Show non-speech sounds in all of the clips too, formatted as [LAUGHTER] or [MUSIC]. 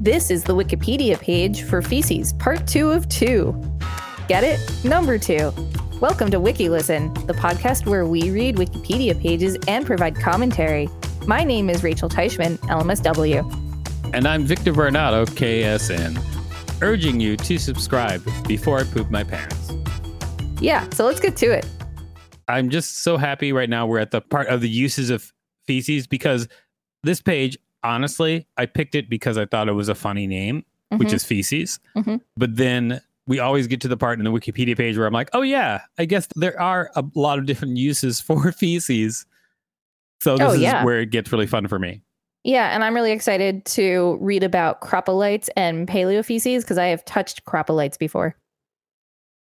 This is the Wikipedia page for feces, part two of two. Get it? Number two. Welcome to WikiListen, the podcast where we read Wikipedia pages and provide commentary. My name is Rachel Teichman, LMSW. And I'm Victor Varnado, KSN, urging you to subscribe before I poop my pants. Yeah, so let's get to it. I'm just so happy right now we're at the part of the uses of feces because this page, honestly, I picked it because I thought it was a funny name, which Mhm. is feces. Mhm. But then we always get to the part in the Wikipedia page where I'm like, oh, yeah, I guess there are a lot of different uses [LAUGHS] for feces. So this Oh, is where it gets really fun for me. Yeah, and I'm really excited to read about cropolites and paleofeces because I have touched cropolites before.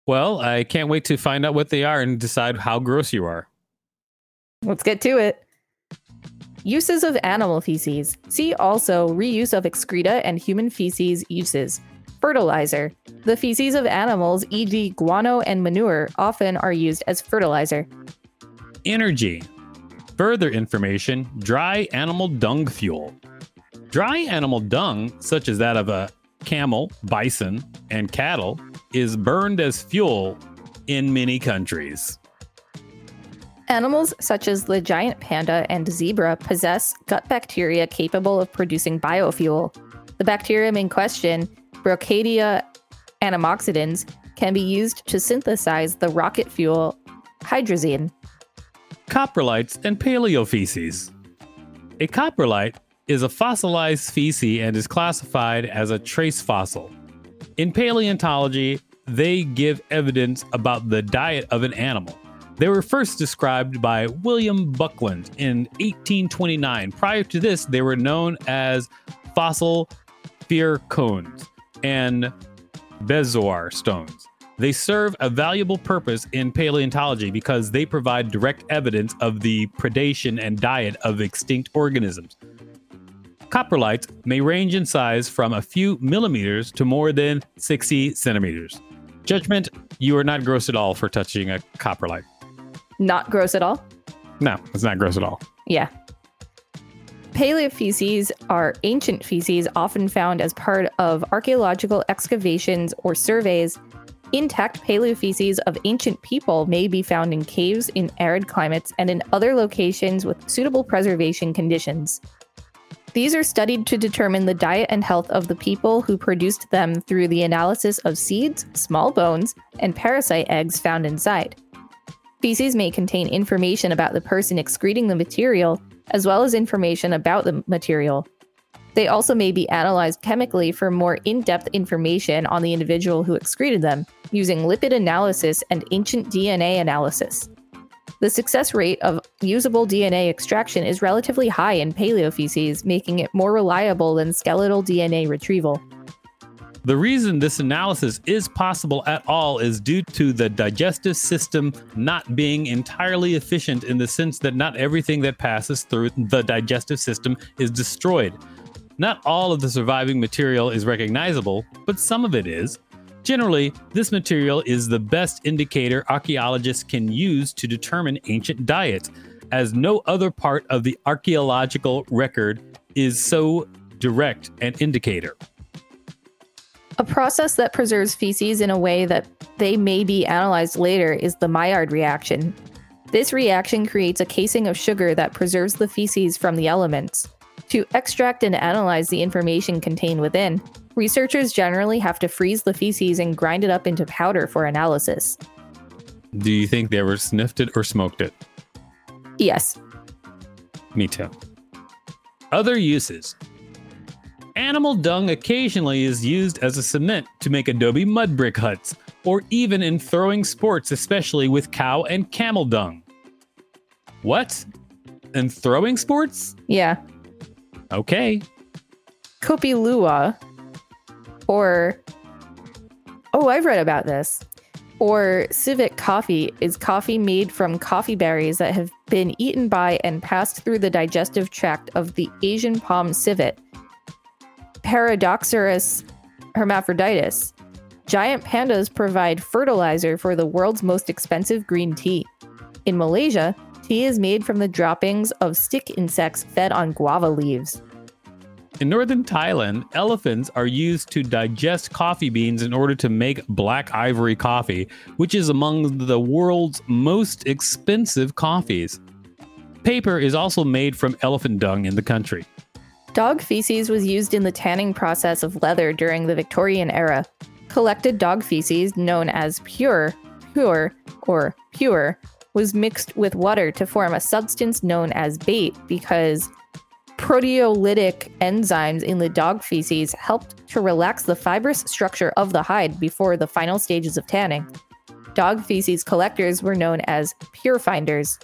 Well, I can't wait to find out what they are and decide how gross you are. Let's get to it. Uses of animal feces. See also reuse of excreta and human feces uses. Fertilizer. The feces of animals, e.g., guano and manure, often are used as fertilizer. Energy. Further information dry animal dung fuel. Dry animal dung, such as that of a camel, bison, and cattle, is burned as fuel in many countries. Animals such as the giant panda and zebra possess gut bacteria capable of producing biofuel. The bacterium in question, Brocadia anammoxidans, can be used to synthesize the rocket fuel hydrazine. Coprolites and paleofeces. A coprolite is a fossilized feces and is classified as a trace fossil. In paleontology, they give evidence about the diet of an animal. They were first described by William Buckland in 1829. Prior to this, they were known as fossil fir cones and bezoar stones. They serve a valuable purpose in paleontology because they provide direct evidence of the predation and diet of extinct organisms. Coprolites may range in size from a few millimeters to more than 60 centimeters. Judgment, you are not gross at all for touching a coprolite. Not gross at all? No, it's not gross at all. Yeah. Paleofeces are ancient feces often found as part of archaeological excavations or surveys. Intact paleofeces of ancient people may be found in caves in arid climates and in other locations with suitable preservation conditions. These are studied to determine the diet and health of the people who produced them through the analysis of seeds, small bones, and parasite eggs found inside. Feces may contain information about the person excreting the material, as well as information about the material. They also may be analyzed chemically for more in depth information on the individual who excreted them, using lipid analysis and ancient DNA analysis. The success rate of usable DNA extraction is relatively high in paleofeces, making it more reliable than skeletal DNA retrieval. The reason this analysis is possible at all is due to the digestive system not being entirely efficient in the sense that not everything that passes through the digestive system is destroyed. Not all of the surviving material is recognizable, but some of it is. Generally, this material is the best indicator archaeologists can use to determine ancient diets, as no other part of the archaeological record is so direct an indicator. A process that preserves feces in a way that they may be analyzed later is the Maillard reaction. This reaction creates a casing of sugar that preserves the feces from the elements. To extract and analyze the information contained within, researchers generally have to freeze the feces and grind it up into powder for analysis. Do you think they ever sniffed it or smoked it? Yes, Me too. Other uses. Animal dung occasionally is used as a cement to make adobe mud brick huts, or even in throwing sports, especially with cow and camel dung. What? In throwing sports? yeah. Okay. Kopi luwak, or oh, I've read about this. Or civet coffee is coffee made from coffee berries that have been eaten by and passed through the digestive tract of the Asian palm civet. Paradoxurus hermaphroditus. Giant pandas provide fertilizer for the world's most expensive green tea. In Malaysia, tea is made from the droppings of stick insects fed on guava leaves. In northern Thailand, elephants are used to digest coffee beans in order to make black ivory coffee, which is among the world's most expensive coffees. Paper is also made from elephant dung in the country. Dog feces was used in the tanning process of leather during the Victorian era. Collected dog feces, known as pure, pure, or pure, was mixed with water to form a substance known as bait because proteolytic enzymes in the dog feces helped to relax the fibrous structure of the hide before the final stages of tanning. Dog feces collectors were known as pure finders.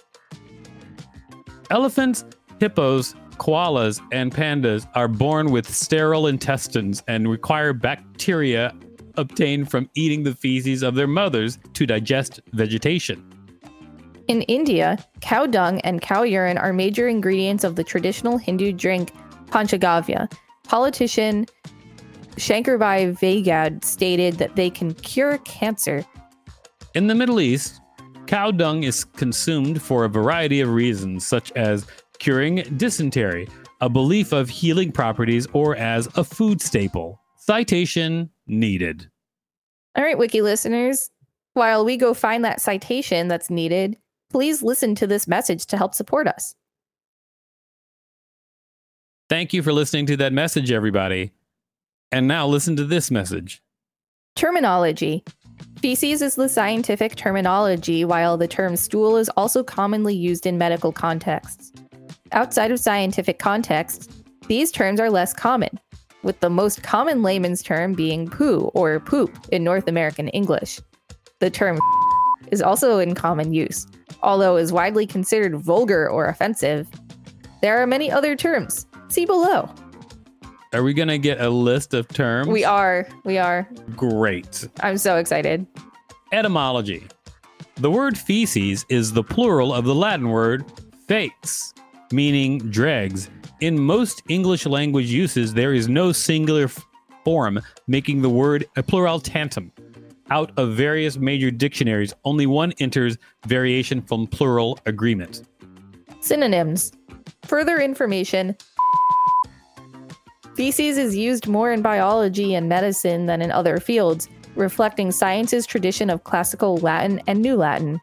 Elephants, hippos, koalas, and pandas are born with sterile intestines and require bacteria obtained from eating the feces of their mothers to digest vegetation. In India, cow dung and cow urine are major ingredients of the traditional Hindu drink Panchagavya. Politician Shankarbhai Vegad stated that they can cure cancer. In the Middle East, cow dung is consumed for a variety of reasons, such as curing dysentery, a belief of healing properties, or as a food staple. Citation needed. All right, wiki listeners, while we go find that citation that's needed, please listen to this message to help support us. Thank you for listening to that message, everybody. And now listen to this message. Terminology Feces is the scientific terminology, while the term stool is also commonly used in medical contexts. Outside of scientific contexts, these terms are less common, with the most common layman's term being poo or poop in North American English. The term [LAUGHS] is also in common use, although is widely considered vulgar or offensive. There are many other terms. See below. Are we going to get a list of terms? We are. We are. Great. I'm so excited. Etymology The word feces is the plural of the Latin word fex, meaning dregs. In most English language uses, there is no singular form, making the word a plural tantum. Out of various major dictionaries, only one enters variation from plural agreement. Synonyms. Further information. Feces is used more in biology and medicine than in other fields, reflecting science's tradition of classical Latin and New Latin.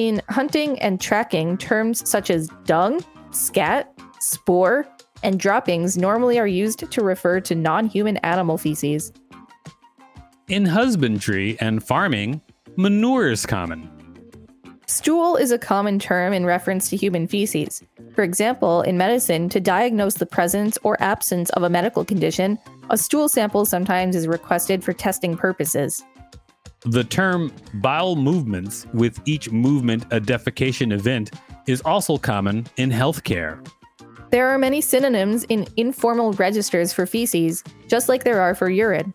In hunting and tracking, terms such as dung, scat, spoor, and droppings normally are used to refer to non human animal feces. In husbandry and farming, manure is common. Stool is a common term in reference to human feces. For example, in medicine, to diagnose the presence or absence of a medical condition, a stool sample sometimes is requested for testing purposes. The term bowel movements, with each movement a defecation event, is also common in healthcare. There are many synonyms in informal registers for feces, just like there are for urine.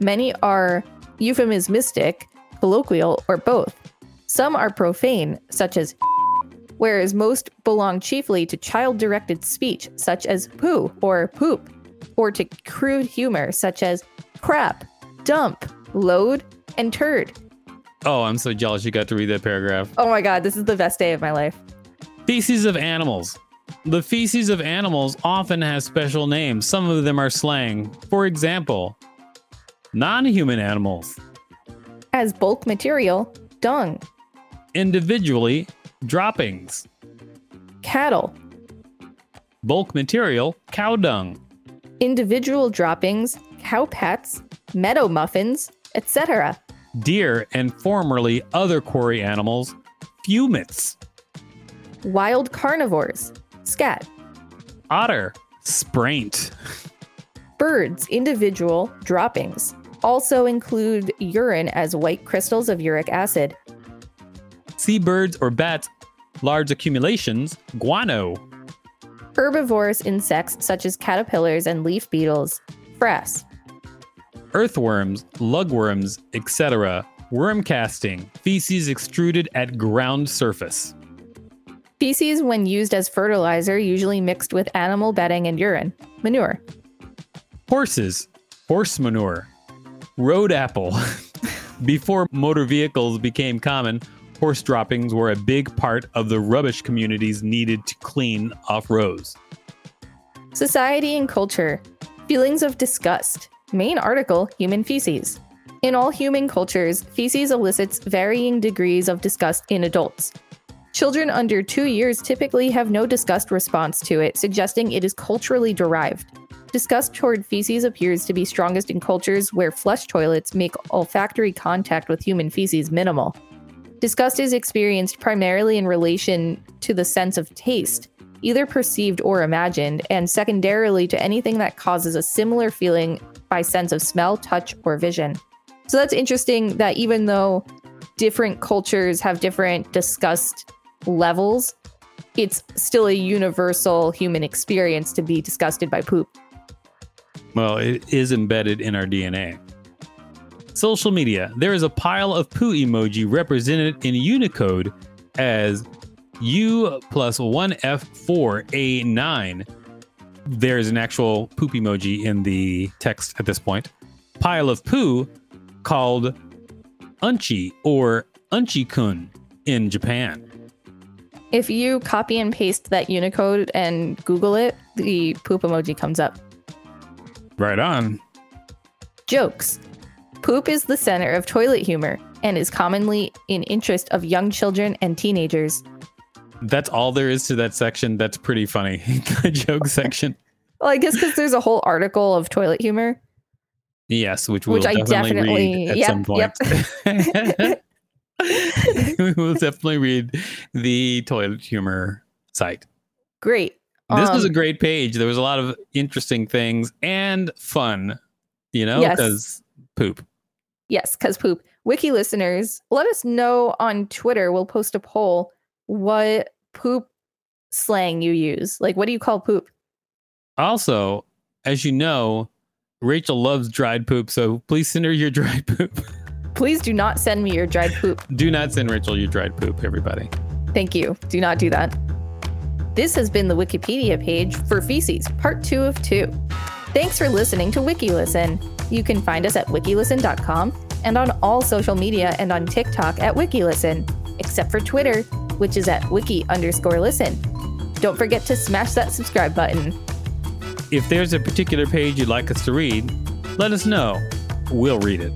Many are euphemismistic, colloquial, or both. Some are profane, such as [LAUGHS] whereas most belong chiefly to child directed speech, such as poo or poop, or to crude humor, such as crap, dump, load, and turd. Oh, I'm so jealous you got to read that paragraph. Oh my god, this is the best day of my life. Feces of animals. The feces of animals often has special names. Some of them are slang. For example, non-human animals. As bulk material, dung, Individually, droppings. cattle, Bulk material, cow dung. individual droppings, cow pats, meadow muffins, etc. Deer and formerly other quarry animals, fewmets. Wild carnivores, scat. Otter, spraint. Birds, individual droppings, also include urine as white crystals of uric acid. Seabirds or bats, large accumulations, guano. Herbivorous insects such as caterpillars and leaf beetles, frass. Earthworms, lugworms, etc. Worm casting, feces extruded at ground surface. Feces, when used as fertilizer, usually mixed with animal bedding and urine, manure. Horses, horse manure. Road apple. [LAUGHS] Before motor vehicles became common, horse droppings were a big part of the rubbish communities needed to clean off roads. Society and culture. Feelings of disgust. Main article Human feces. In all human cultures, feces elicits varying degrees of disgust in adults. Children under two years typically have no disgust response to it, suggesting it is culturally derived. Disgust toward feces appears to be strongest in cultures where flush toilets make olfactory contact with human feces minimal. Disgust is experienced primarily in relation to the sense of taste, either perceived or imagined, and secondarily to anything that causes a similar feeling by sense of smell, touch, or vision. So that's interesting that even though different cultures have different disgust levels, it's still a universal human experience to be disgusted by poop. Well, it is embedded in our DNA. Social media. There is a pile of poo emoji represented in Unicode as U plus 1F4A9. There's an actual poop emoji in the text at this point. Pile of poo called Unchi or Unchi-kun in Japan. If you copy and paste that Unicode and Google it, the poop emoji comes up. Right on. Jokes. Poop is the center of toilet humor and is commonly in interest of young children and teenagers. That's all there is to that section. That's pretty funny. [LAUGHS] the joke section. Well, I guess because there's a whole article of toilet humor. Yes, which we'll Which I definitely, definitely- read at yep, some point. yep. [LAUGHS] [LAUGHS] we will definitely read the toilet humor site. Great. This was a Um, great page. There was a lot of interesting things and fun, you know, Yes. because poop. Yes, because poop. Wiki listeners, let us know on Twitter. We'll post a poll what poop slang you use. Like, what do you call poop? Also, as you know, Rachel loves dried poop, so please send her your [LAUGHS] dried poop. Please do not send me your dried poop. [LAUGHS] Do not send Rachel your dried poop, everybody. Thank you. Do not do that. This has been the Wikipedia page for feces, part two of two. Thanks for listening to WikiListen. You can find us at wikilisten.com and on all social media and on TikTok at WikiListen, except for Twitter, which is at wiki underscore listen. Don't forget to smash that subscribe button. If there's a particular page you'd like us to read, let us know. We'll read it.